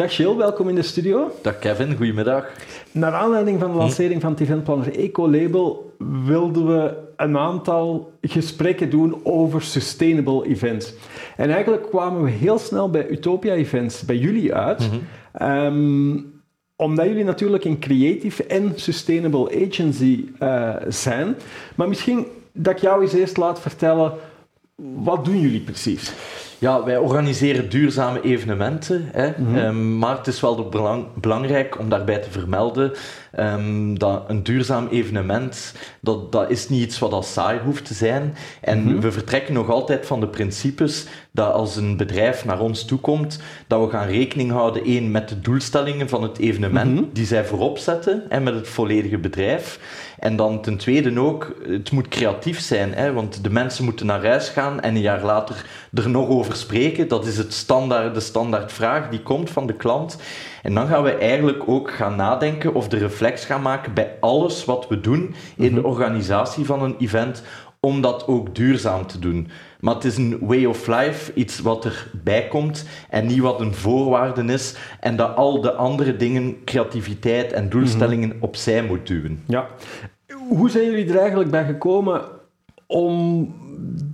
Dag Jill, welkom in de studio. Dag Kevin, goedemiddag. Naar aanleiding van de lancering van het eventplanner Eco-label wilden we een aantal gesprekken doen over sustainable events. En eigenlijk kwamen we heel snel bij Utopia Events, bij jullie uit. Mhm. Ehm, omdat jullie natuurlijk een creative en sustainable agency uh, zijn. Maar misschien dat ik jou eens eerst laat vertellen, wat doen jullie precies? Ja, wij organiseren duurzame evenementen, hè. Mhm. Ehm, maar het is wel belang, belangrijk om daarbij te vermelden um, dat een duurzaam evenement, dat, dat is niet iets wat al saai hoeft te zijn. En mhm. we vertrekken nog altijd van de principes dat als een bedrijf naar ons toekomt, dat we gaan rekening houden, één, met de doelstellingen van het evenement mhm. die zij voorop zetten en met het volledige bedrijf. En dan ten tweede ook, het moet creatief zijn, hè, want de mensen moeten naar huis gaan en een jaar later er nog over spreken. Dat is het standaard, de standaardvraag die komt van de klant. En dan gaan we eigenlijk ook gaan nadenken of de reflex gaan maken bij alles wat we doen in de mhm. organisatie van een event, om dat ook duurzaam te doen. Maar het is een way of life, iets wat erbij komt en niet wat een voorwaarde is en dat al de andere dingen, creativiteit en doelstellingen mhm. opzij moet duwen. Ja. Hoe zijn jullie er eigenlijk bij gekomen om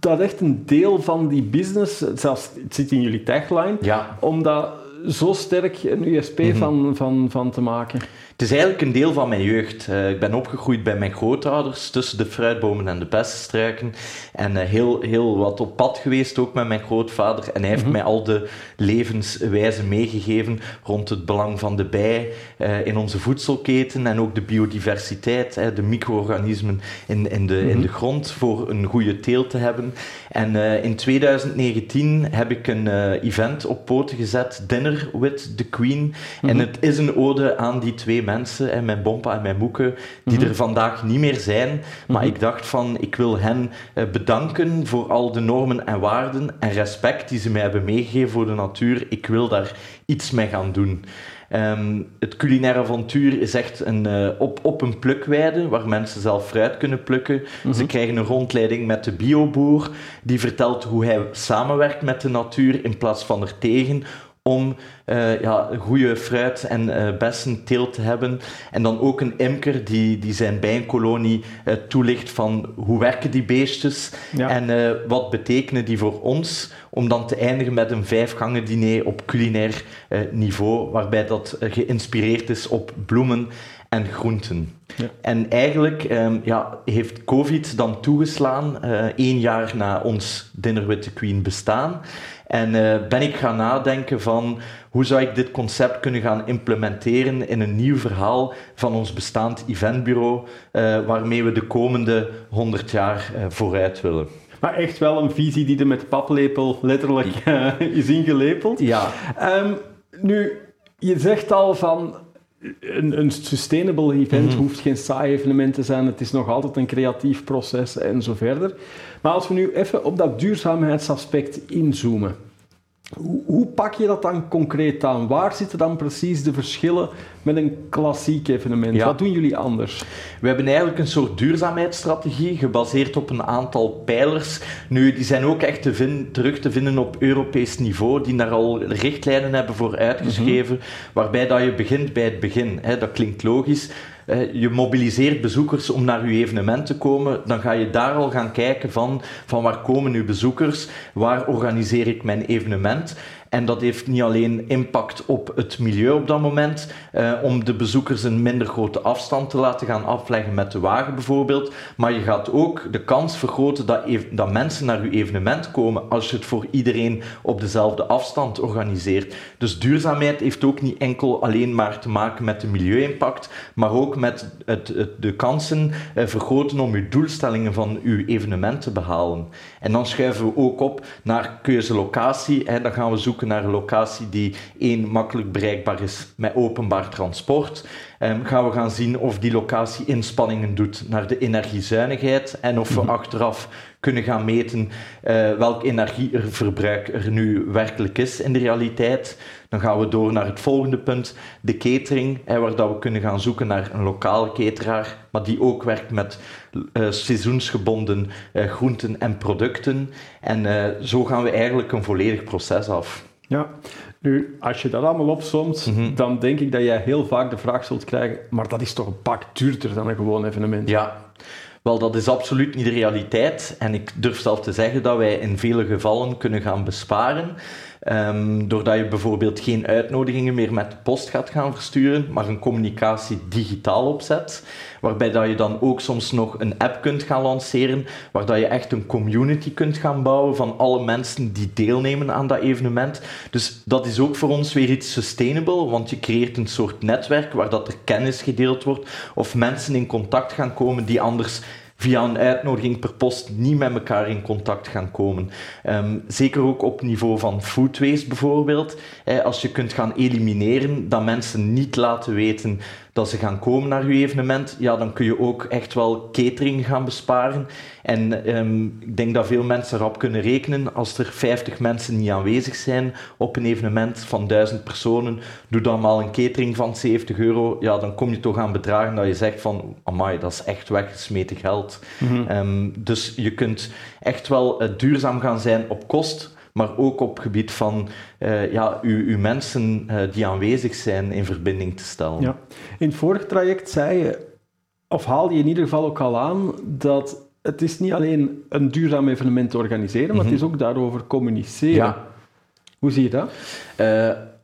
dat echt een deel van die business, zelfs het zit in jullie tagline, ja. om dat zo sterk een USP mhm. van, van, van te maken? Het is eigenlijk een deel van mijn jeugd. Uh, ik ben opgegroeid bij mijn grootouders, tussen de fruitbomen en de bessenstruiken. En uh, heel, heel wat op pad geweest, ook met mijn grootvader. En hij heeft mhm. mij al de levenswijzen meegegeven rond het belang van de bij uh, in onze voedselketen en ook de biodiversiteit, de micro-organismen in, in, de, in mhm. de grond voor een goede teelt te hebben. En in 2019 heb ik een event op poten gezet, Dinner with the Queen. En het is een ode aan die twee mensen, en mijn bompa en mijn moeke, die mhm. er vandaag niet meer zijn. Maar mhm. ik dacht van, ik wil hen eh, bedanken voor al de normen en waarden en respect die ze mij hebben meegegeven voor de natuur. Ik wil daar iets mee gaan doen. Ehm, het culinaire avontuur is echt een, uh, op, op een plukweide waar mensen zelf fruit kunnen plukken. Ze mhm. krijgen een rondleiding met de bioboer die vertelt hoe hij samenwerkt met de natuur in plaats van er tegen om uh, ja, goede fruit en uh, bessen teelt te hebben. En dan ook een imker die, die zijn bijenkolonie uh, toelicht van hoe werken die beestjes en wat betekenen die voor ons. Om dan te eindigen met een vijfgangen diner op culinair niveau, waarbij dat geïnspireerd is op bloemen en groenten. Ja. En eigenlijk um, ja, heeft COVID dan toegeslaan, één jaar na ons Dinner with the Queen bestaan. En uh, ben ik gaan nadenken van hoe zou ik dit concept kunnen gaan implementeren in een nieuw verhaal van ons bestaand eventbureau, uh, waarmee we de komende 100 jaar uh, vooruit willen. Maar echt wel een visie die er met paplepel letterlijk is ingelepeld. Ja. Um, nu, je zegt al van een, een sustainable event mhm. hoeft geen saai evenement te zijn. Het is nog altijd een creatief proces en zo verder. Maar als we nu even op dat duurzaamheidsaspect inzoomen. Hoe, hoe, pak je dat dan concreet aan? Waar zitten dan precies de verschillen met een klassiek evenement? Wat doen jullie anders? We hebben eigenlijk een soort duurzaamheidsstrategie gebaseerd op een aantal pijlers. Nu, die zijn ook echt te terug te vinden op Europees niveau, die daar al richtlijnen hebben voor uitgeschreven, mhm. waarbij dat je begint bij het begin. Hè. Dat klinkt logisch je mobiliseert bezoekers om naar je evenement te komen, dan ga je daar al gaan kijken van, van waar komen uw bezoekers, waar organiseer ik mijn evenement. En dat heeft niet alleen impact op het milieu op dat moment, eh, om de bezoekers een minder grote afstand te laten gaan afleggen met de wagen bijvoorbeeld, maar je gaat ook de kans vergroten dat, dat mensen naar je evenement komen als je het voor iedereen op dezelfde afstand organiseert. Dus duurzaamheid heeft ook niet enkel alleen maar te maken met de milieu-impact, maar ook met het, het, de kansen eh, vergroten om je doelstellingen van je evenement te behalen. En dan schuiven we ook op naar keuzelocatie. En dan gaan we zoeken naar een locatie die één makkelijk bereikbaar is met openbaar transport. Um, gaan we gaan zien of die locatie inspanningen doet naar de energiezuinigheid en of we mhm. achteraf kunnen gaan meten uh, welk energieverbruik er nu werkelijk is in de realiteit. Dan gaan we door naar het volgende punt, de catering, hè, waar dat we kunnen gaan zoeken naar een lokale cateraar, maar die ook werkt met uh, seizoensgebonden uh, groenten en producten. En zo gaan we eigenlijk een volledig proces af. Ja, nu, als je dat allemaal opzomt, Mhm. dan denk ik dat jij heel vaak de vraag zult krijgen, maar dat is toch een pak duurder dan een gewoon evenement. Ja, wel, dat is absoluut niet de realiteit. En ik durf zelf te zeggen dat wij in vele gevallen kunnen gaan besparen. Ehm, doordat je bijvoorbeeld geen uitnodigingen meer met de post gaat gaan versturen, maar een communicatie digitaal opzet. Waarbij dat je dan ook soms nog een app kunt gaan lanceren, waar dat je echt een community kunt gaan bouwen van alle mensen die deelnemen aan dat evenement. Dus dat is ook voor ons weer iets sustainable, want je creëert een soort netwerk waar dat er kennis gedeeld wordt of mensen in contact gaan komen die anders via een uitnodiging per post niet met elkaar in contact gaan komen. Ehm, zeker ook op niveau van food waste bijvoorbeeld. Als je kunt gaan elimineren dat mensen niet laten weten dat ze gaan komen naar je evenement, ja, dan kun je ook echt wel catering gaan besparen. En ehm, ik denk dat veel mensen erop kunnen rekenen. Als er 50 mensen niet aanwezig zijn op een evenement van 1000 personen, doe dan maar een catering van 70 euro. Ja, dan kom je toch aan bedragen dat je zegt van, amai, dat is echt weggesmeten geld. Ehm, dus je kunt echt wel eh, duurzaam gaan zijn op kost, maar ook op gebied van eh, ja, uw, uw mensen eh, die aanwezig zijn in verbinding te stellen. Ja. In het vorige traject zei je, of haalde je in ieder geval ook al aan, dat het is niet alleen een duurzaam evenement organiseren, maar het is ook daarover communiceren. Ja. Hoe zie je dat?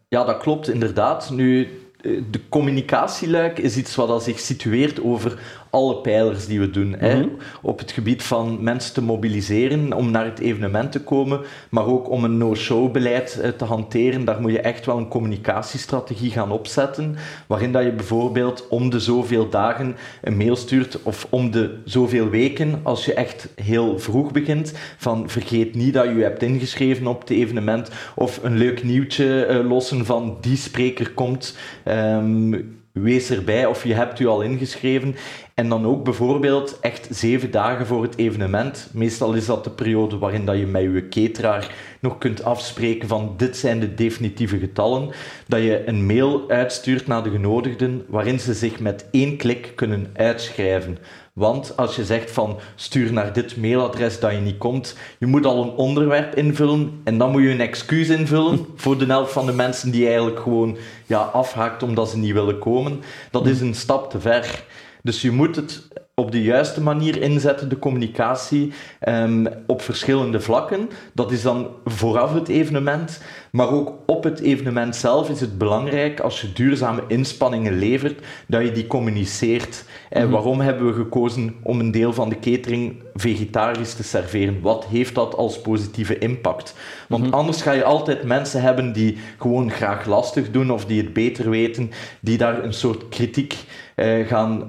Ja, dat klopt inderdaad. Nu, de communicatieluik is iets wat zich situeert over alle pijlers die we doen. hè. Mhm. Op het gebied van mensen te mobiliseren om naar het evenement te komen, maar ook om een no-show beleid eh, te hanteren. Daar moet je echt wel een communicatiestrategie gaan opzetten, waarin dat je bijvoorbeeld om de zoveel dagen een mail stuurt of om de zoveel weken, als je echt heel vroeg begint, van vergeet niet dat je je hebt ingeschreven op het evenement of een leuk nieuwtje eh, lossen van die spreker komt. Ehm, wees erbij of je hebt u al ingeschreven. En dan ook bijvoorbeeld echt zeven dagen voor het evenement. Meestal is dat de periode waarin dat je met je cateraar nog kunt afspreken van dit zijn de definitieve getallen. Dat je een mail uitstuurt naar de genodigden waarin ze zich met één klik kunnen uitschrijven. Want als je zegt van stuur naar dit mailadres dat je niet komt, je moet al een onderwerp invullen en dan moet je een excuus invullen voor de helft van de mensen die eigenlijk gewoon ja, afhaakt omdat ze niet willen komen. Dat is een stap te ver. Dus je moet het op de juiste manier inzetten, de communicatie, ehm, op verschillende vlakken. Dat is dan vooraf het evenement, maar ook op het evenement zelf is het belangrijk, als je duurzame inspanningen levert, dat je die communiceert. En waarom hebben we gekozen om een deel van de catering vegetarisch te serveren? Wat heeft dat als positieve impact? Want anders ga je altijd mensen hebben die gewoon graag lastig doen of die het beter weten, die daar een soort kritiek eh, gaan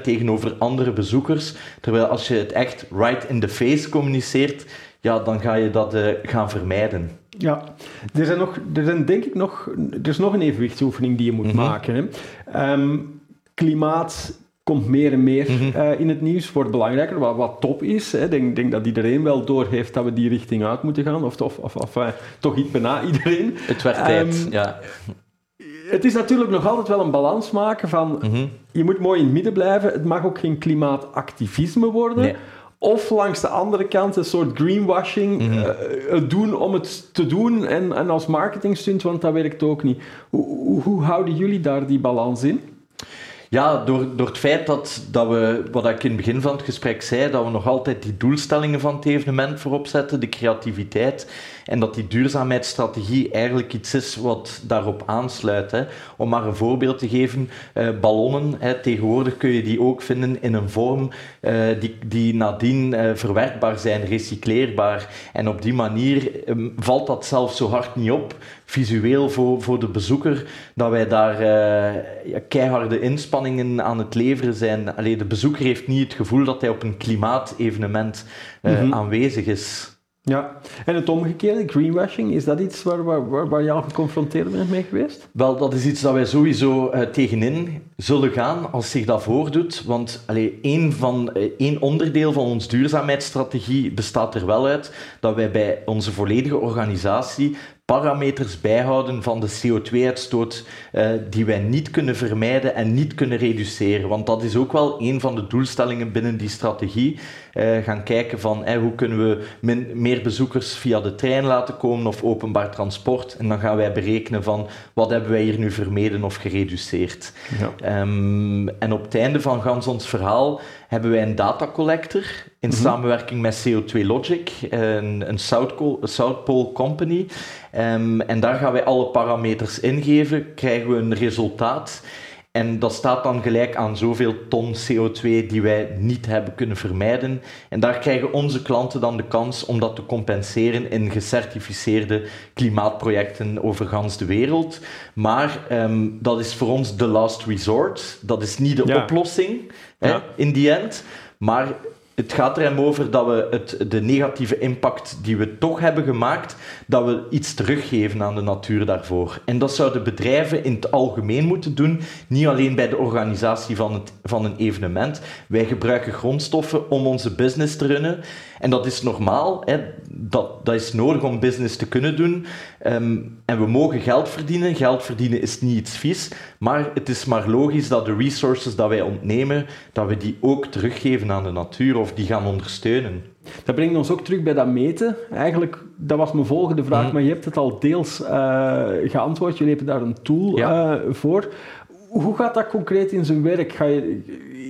tegenover andere bezoekers. Terwijl als je het echt right in the face communiceert, ja, dan ga je dat eh, gaan vermijden. Ja, er zijn, nog, er zijn denk ik nog, er is nog een evenwichtsoefening die je moet Mhm. maken. Hè. Ehm, klimaat komt meer en meer Mhm. eh, in het nieuws, wordt belangrijker, wat, wat top is. Ik denk, denk dat iedereen wel doorheeft dat we die richting uit moeten gaan, of, of, of, of eh, toch iets bijna iedereen. Het werd tijd, Ehm, ja. Het is natuurlijk nog altijd wel een balans maken van, Mhm. je moet mooi in het midden blijven, het mag ook geen klimaatactivisme worden. Nee. Of langs de andere kant een soort greenwashing Mhm. eh, doen om het te doen en, en als marketingstunt, want dat werkt ook niet. Hoe, hoe, hoe houden jullie daar die balans in? Ja, door, door het feit dat, dat we, wat ik in het begin van het gesprek zei, dat we nog altijd die doelstellingen van het evenement voorop zetten, de creativiteit, en dat die duurzaamheidsstrategie eigenlijk iets is wat daarop aansluit. Hè. Om maar een voorbeeld te geven, eh, ballonnen, hè, tegenwoordig kun je die ook vinden in een vorm eh, die, die nadien eh, verwerkbaar zijn, recycleerbaar. En op die manier eh, valt dat zelfs zo hard niet op, visueel voor, voor de bezoeker, dat wij daar eh, ja, keiharde inspanningen aan het leveren zijn. Allee, de bezoeker heeft niet het gevoel dat hij op een klimaatevenement Mhm. aanwezig is. Ja, en het omgekeerde, greenwashing, is dat iets waar, waar, waar, je al geconfronteerd bent mee geweest? Wel, dat is iets dat wij sowieso eh, tegenin zullen gaan als zich dat voordoet. Want allee, één, van, eh, één onderdeel van onze duurzaamheidsstrategie bestaat er wel uit dat wij bij onze volledige organisatie parameters bijhouden van de CO2-uitstoot uh, eh, die wij niet kunnen vermijden en niet kunnen reduceren. Want dat is ook wel een van de doelstellingen binnen die strategie. Uh, gaan kijken van hey, hoe kunnen we meer bezoekers via de trein laten komen of openbaar transport. En dan gaan wij berekenen van wat hebben wij hier nu vermeden of gereduceerd. Ja. Um, en op het einde van gans ons verhaal hebben wij een datacollector in mhm. samenwerking met CO2 Logic, een, een South, Pole Company. Um, en daar gaan wij alle parameters ingeven, krijgen we een resultaat. En dat staat dan gelijk aan zoveel ton CO2 die wij niet hebben kunnen vermijden. En daar krijgen onze klanten dan de kans om dat te compenseren in gecertificeerde klimaatprojecten over gans de wereld. Maar um, dat is voor ons de last resort. Dat is niet de oplossing hè, in die end. Maar het gaat er hem over dat we het, de negatieve impact die we toch hebben gemaakt, dat we iets teruggeven aan de natuur daarvoor. En dat zouden bedrijven in het algemeen moeten doen, niet alleen bij de organisatie van, het, van een evenement. Wij gebruiken grondstoffen om onze business te runnen. En dat is normaal, hè. Dat, dat is nodig om business te kunnen doen. Ehm, en we mogen geld verdienen. Geld verdienen is niet iets vies, maar het is maar logisch dat de resources dat wij ontnemen, dat we die ook teruggeven aan de natuur of die gaan ondersteunen. Dat brengt ons ook terug bij dat meten. Eigenlijk, dat was mijn volgende vraag, mhm. maar je hebt het al deels uh, geantwoord. Jullie hebben daar een tool uh, voor. Hoe gaat dat concreet in zijn werk? Ga je,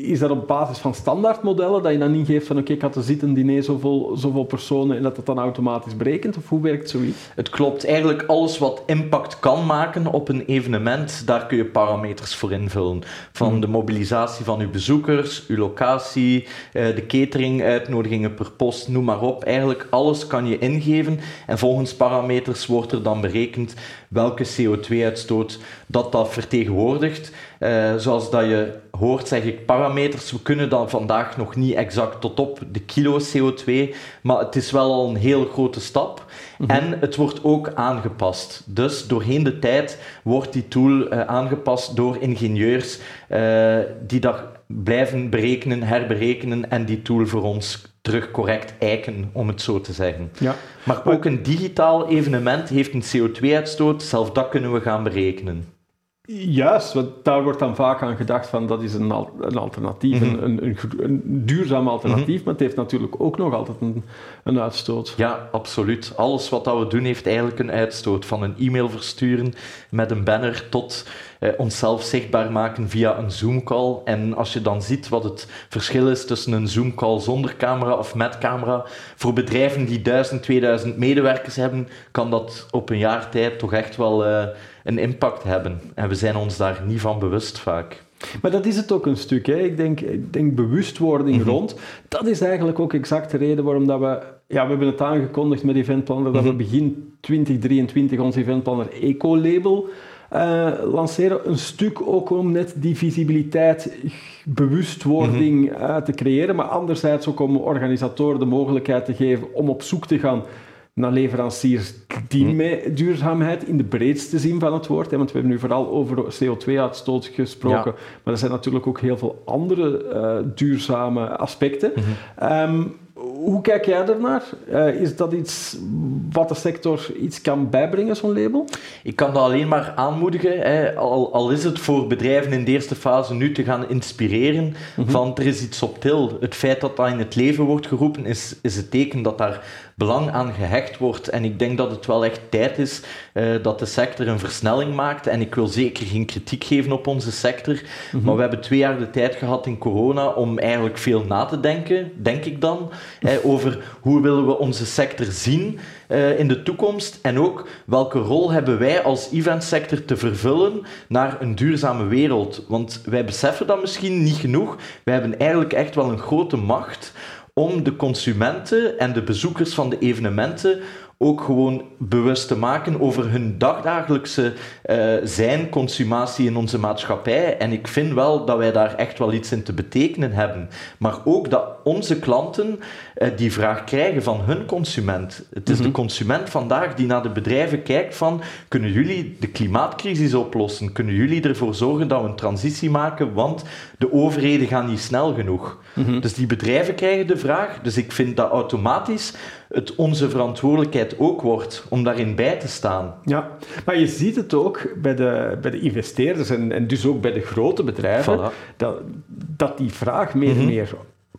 is dat op basis van standaardmodellen dat je dan ingeeft van oké, ik had er zitten diner zoveel, zoveel personen en dat het dan automatisch berekent? Of hoe werkt zoiets? Het klopt. Eigenlijk alles wat impact kan maken op een evenement, daar kun je parameters voor invullen. Van hmm. de mobilisatie van uw bezoekers, uw locatie, eh, de catering, uitnodigingen per post, noem maar op. Eigenlijk alles kan je ingeven en volgens parameters wordt er dan berekend welke CO2-uitstoot dat dat vertegenwoordigt. Uh, zoals dat je hoort, zeg ik parameters. We kunnen dan vandaag nog niet exact tot op de kilo CO2, maar het is wel al een heel grote stap. Mhm. En het wordt ook aangepast. Dus doorheen de tijd wordt die tool uh, aangepast door ingenieurs uh, die dat blijven berekenen, herberekenen en die tool voor ons terug correct eiken, om het zo te zeggen. Ja. Maar ook een digitaal evenement heeft een CO2-uitstoot, zelf dat kunnen we gaan berekenen. Juist, want daar wordt dan vaak aan gedacht van dat is een, een alternatief, mhm. een, een, een, duurzaam alternatief, mhm. maar het heeft natuurlijk ook nog altijd een, een uitstoot. Ja, absoluut. Alles wat dat we doen heeft eigenlijk een uitstoot. Van een e-mail versturen met een banner tot eh, onszelf zichtbaar maken via een Zoom-call. En als je dan ziet wat het verschil is tussen een Zoom-call zonder camera of met camera, voor bedrijven die 1000, 2000 medewerkers hebben, kan dat op een jaar tijd toch echt wel uh, een impact hebben. En we zijn ons daar niet van bewust vaak. Maar dat is het ook een stuk. Hè. Ik, denk, ik denk bewustwording mm rond. Dat is eigenlijk ook exact de reden waarom dat we... Ja, we hebben het aangekondigd met Eventplanner dat we mhm. begin 2023 ons Eventplanner Eco-label uh, lanceren. Een stuk ook om net die visibiliteit, bewustwording mm te creëren, maar anderzijds ook om organisatoren de mogelijkheid te geven om op zoek te gaan naar leveranciers die mhm. met duurzaamheid in de breedste zin van het woord. Hè, want we hebben nu vooral over CO2-uitstoot gesproken, maar er zijn natuurlijk ook heel veel andere uh, duurzame aspecten. Mm hoe kijk jij ernaar? Uh, is dat iets wat de sector iets kan bijbrengen, zo'n label? Ik kan dat alleen maar aanmoedigen. Hè. Al, al, is het voor bedrijven in de eerste fase nu te gaan inspireren mhm. van er is iets op til. Het feit dat dat in het leven wordt geroepen is, is het teken dat daar belang aan gehecht wordt. En ik denk dat het wel echt tijd is uh, dat de sector een versnelling maakt. En ik wil zeker geen kritiek geven op onze sector. Mhm. Maar we hebben twee jaar de tijd gehad in corona om eigenlijk veel na te denken, denk ik dan, over hoe willen we onze sector zien uh, in de toekomst. En ook welke rol hebben wij als eventsector te vervullen naar een duurzame wereld. Want wij beseffen dat misschien niet genoeg. Wij hebben eigenlijk echt wel een grote macht om de consumenten en de bezoekers van de evenementen ook gewoon bewust te maken over hun dagdagelijkse uh, zijn, consumatie in onze maatschappij. En ik vind wel dat wij daar echt wel iets in te betekenen hebben. Maar ook dat onze klanten uh, die vraag krijgen van hun consument. Het is de mhm. consument vandaag die naar de bedrijven kijkt van kunnen jullie de klimaatcrisis oplossen? Kunnen jullie ervoor zorgen dat we een transitie maken? Want de overheden gaan niet snel genoeg. Mhm. Dus die bedrijven krijgen de vraag. Dus ik vind dat automatisch het onze verantwoordelijkheid ook wordt om daarin bij te staan. Ja, maar je ziet het ook bij de, bij de investeerders en, en dus ook bij de grote bedrijven, dat, dat die vraag meer en mhm. meer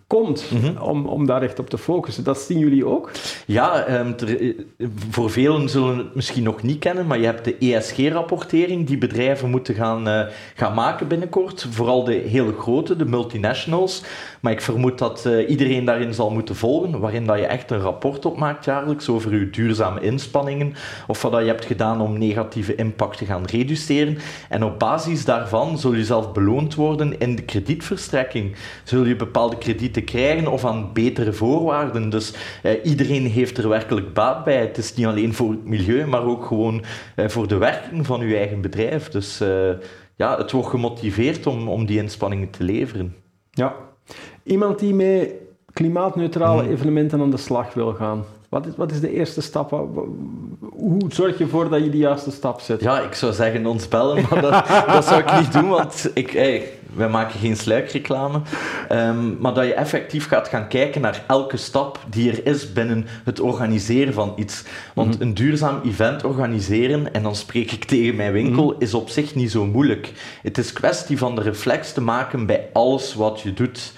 komt mhm. om, om daar echt op te focussen. Dat zien jullie ook? Ja, um, voor velen zullen het misschien nog niet kennen, maar je hebt de ESG-rapportering die bedrijven moeten gaan, uh, gaan maken binnenkort. Vooral de hele grote, de multinationals. Maar ik vermoed dat uh, iedereen daarin zal moeten volgen, waarin dat je echt een rapport opmaakt jaarlijks over je duurzame inspanningen of wat dat je hebt gedaan om negatieve impact te gaan reduceren. En op basis daarvan zul je zelf beloond worden in de kredietverstrekking. Zul je bepaalde kredieten krijgen of aan betere voorwaarden. Dus eh, iedereen heeft er werkelijk baat bij. Het is niet alleen voor het milieu, maar ook gewoon eh, voor de werking van uw eigen bedrijf. Dus eh, ja, het wordt gemotiveerd om, om die inspanningen te leveren. Ja. Iemand die met klimaatneutrale mhm. evenementen aan de slag wil gaan. Wat is, wat is de eerste stap? Hoe zorg je ervoor dat je die juiste stap zet? Ja, ik zou zeggen ons bellen, maar dat, dat zou ik niet doen, want ik, hey, wij maken geen sluikreclame. Um, maar dat je effectief gaat gaan kijken naar elke stap die er is binnen het organiseren van iets. Want mhm. een duurzaam event organiseren, en dan spreek ik tegen mijn winkel, mhm. is op zich niet zo moeilijk. Het is kwestie van de reflex te maken bij alles wat je doet.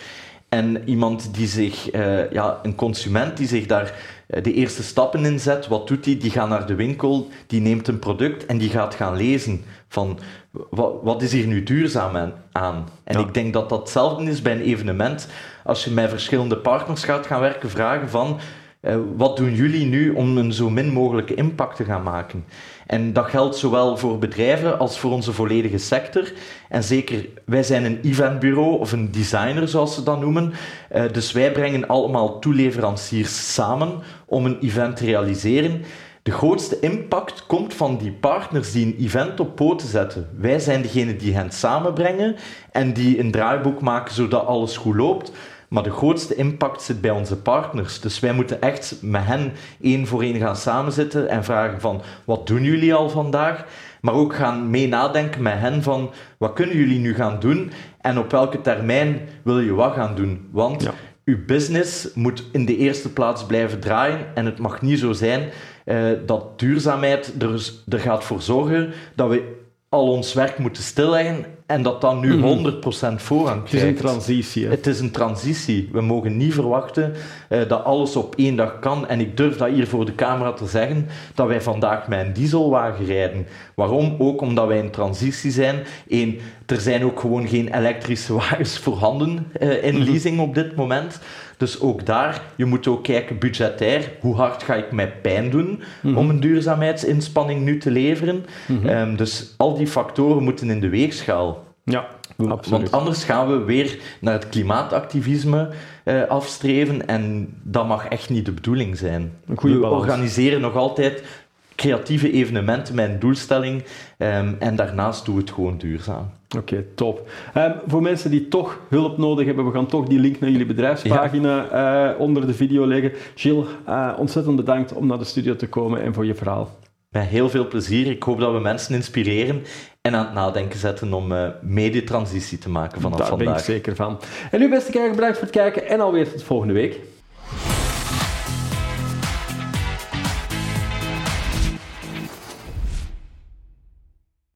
En iemand die zich, uh, ja, een consument die zich daar eh, de eerste stappen in zet, wat doet hij? Die gaat naar de winkel, die neemt een product en die gaat gaan lezen van wat, wat is hier nu duurzaam aan? En ik denk dat dat hetzelfde is bij een evenement. Als je met verschillende partners gaat gaan werken, vragen van uh, wat doen jullie nu om een zo min mogelijke impact te gaan maken? En dat geldt zowel voor bedrijven als voor onze volledige sector. En zeker, wij zijn een eventbureau of een designer, zoals ze dat noemen. Uh, dus wij brengen allemaal toeleveranciers samen om een event te realiseren. De grootste impact komt van die partners die een event op poten zetten. Wij zijn degene die hen samenbrengen en die een draaiboek maken zodat alles goed loopt. Maar de grootste impact zit bij onze partners. Dus wij moeten echt met hen één voor één gaan samenzitten en vragen van wat doen jullie al vandaag? Maar ook gaan mee nadenken met hen van wat kunnen jullie nu gaan doen en op welke termijn wil je wat gaan doen? Want ja. uw business moet in de eerste plaats blijven draaien en het mag niet zo zijn uh, dat duurzaamheid er, er gaat voor zorgen dat we al ons werk moeten stilleggen en dat dan nu 100% mhm. voorrang krijgt. Het is een transitie. Het is een transitie. We mogen niet verwachten uh, dat alles op één dag kan. En ik durf dat hier voor de camera te zeggen, dat wij vandaag met een dieselwagen rijden. Waarom? Ook omdat wij in transitie zijn. Eén, er zijn ook gewoon geen elektrische wagens voorhanden uh, in mhm. leasing op dit moment. Dus ook daar, je moet ook kijken budgetair, hoe hard ga ik mij pijn doen mhm. om een duurzaamheidsinspanning nu te leveren. Mhm. Ehm, dus al die factoren moeten in de weegschaal. Ja, absoluut. Want anders gaan we weer naar het klimaatactivisme uh, afstreven en dat mag echt niet de bedoeling zijn. We organiseren nog altijd creatieve evenementen een doelstelling um, en daarnaast doen we het gewoon duurzaam. Oké, top. Um, voor mensen die toch hulp nodig hebben, we gaan toch die link naar jullie bedrijfspagina ja. uh, onder de video leggen. Gilles, uh, ontzettend bedankt om naar de studio te komen en voor je verhaal. Met heel veel plezier. Ik hoop dat we mensen inspireren en aan het nadenken zetten om uh, medietransitie te maken vanaf Daar vandaag. Daar ben ik zeker van. En nu beste kijker, bedankt voor het kijken en alweer tot volgende week.